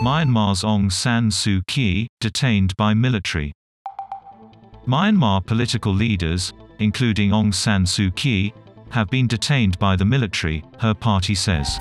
Myanmar's Aung San Suu Kyi, detained by military. Myanmar political leaders, including Aung San Suu Kyi, have been detained by the military, her party says.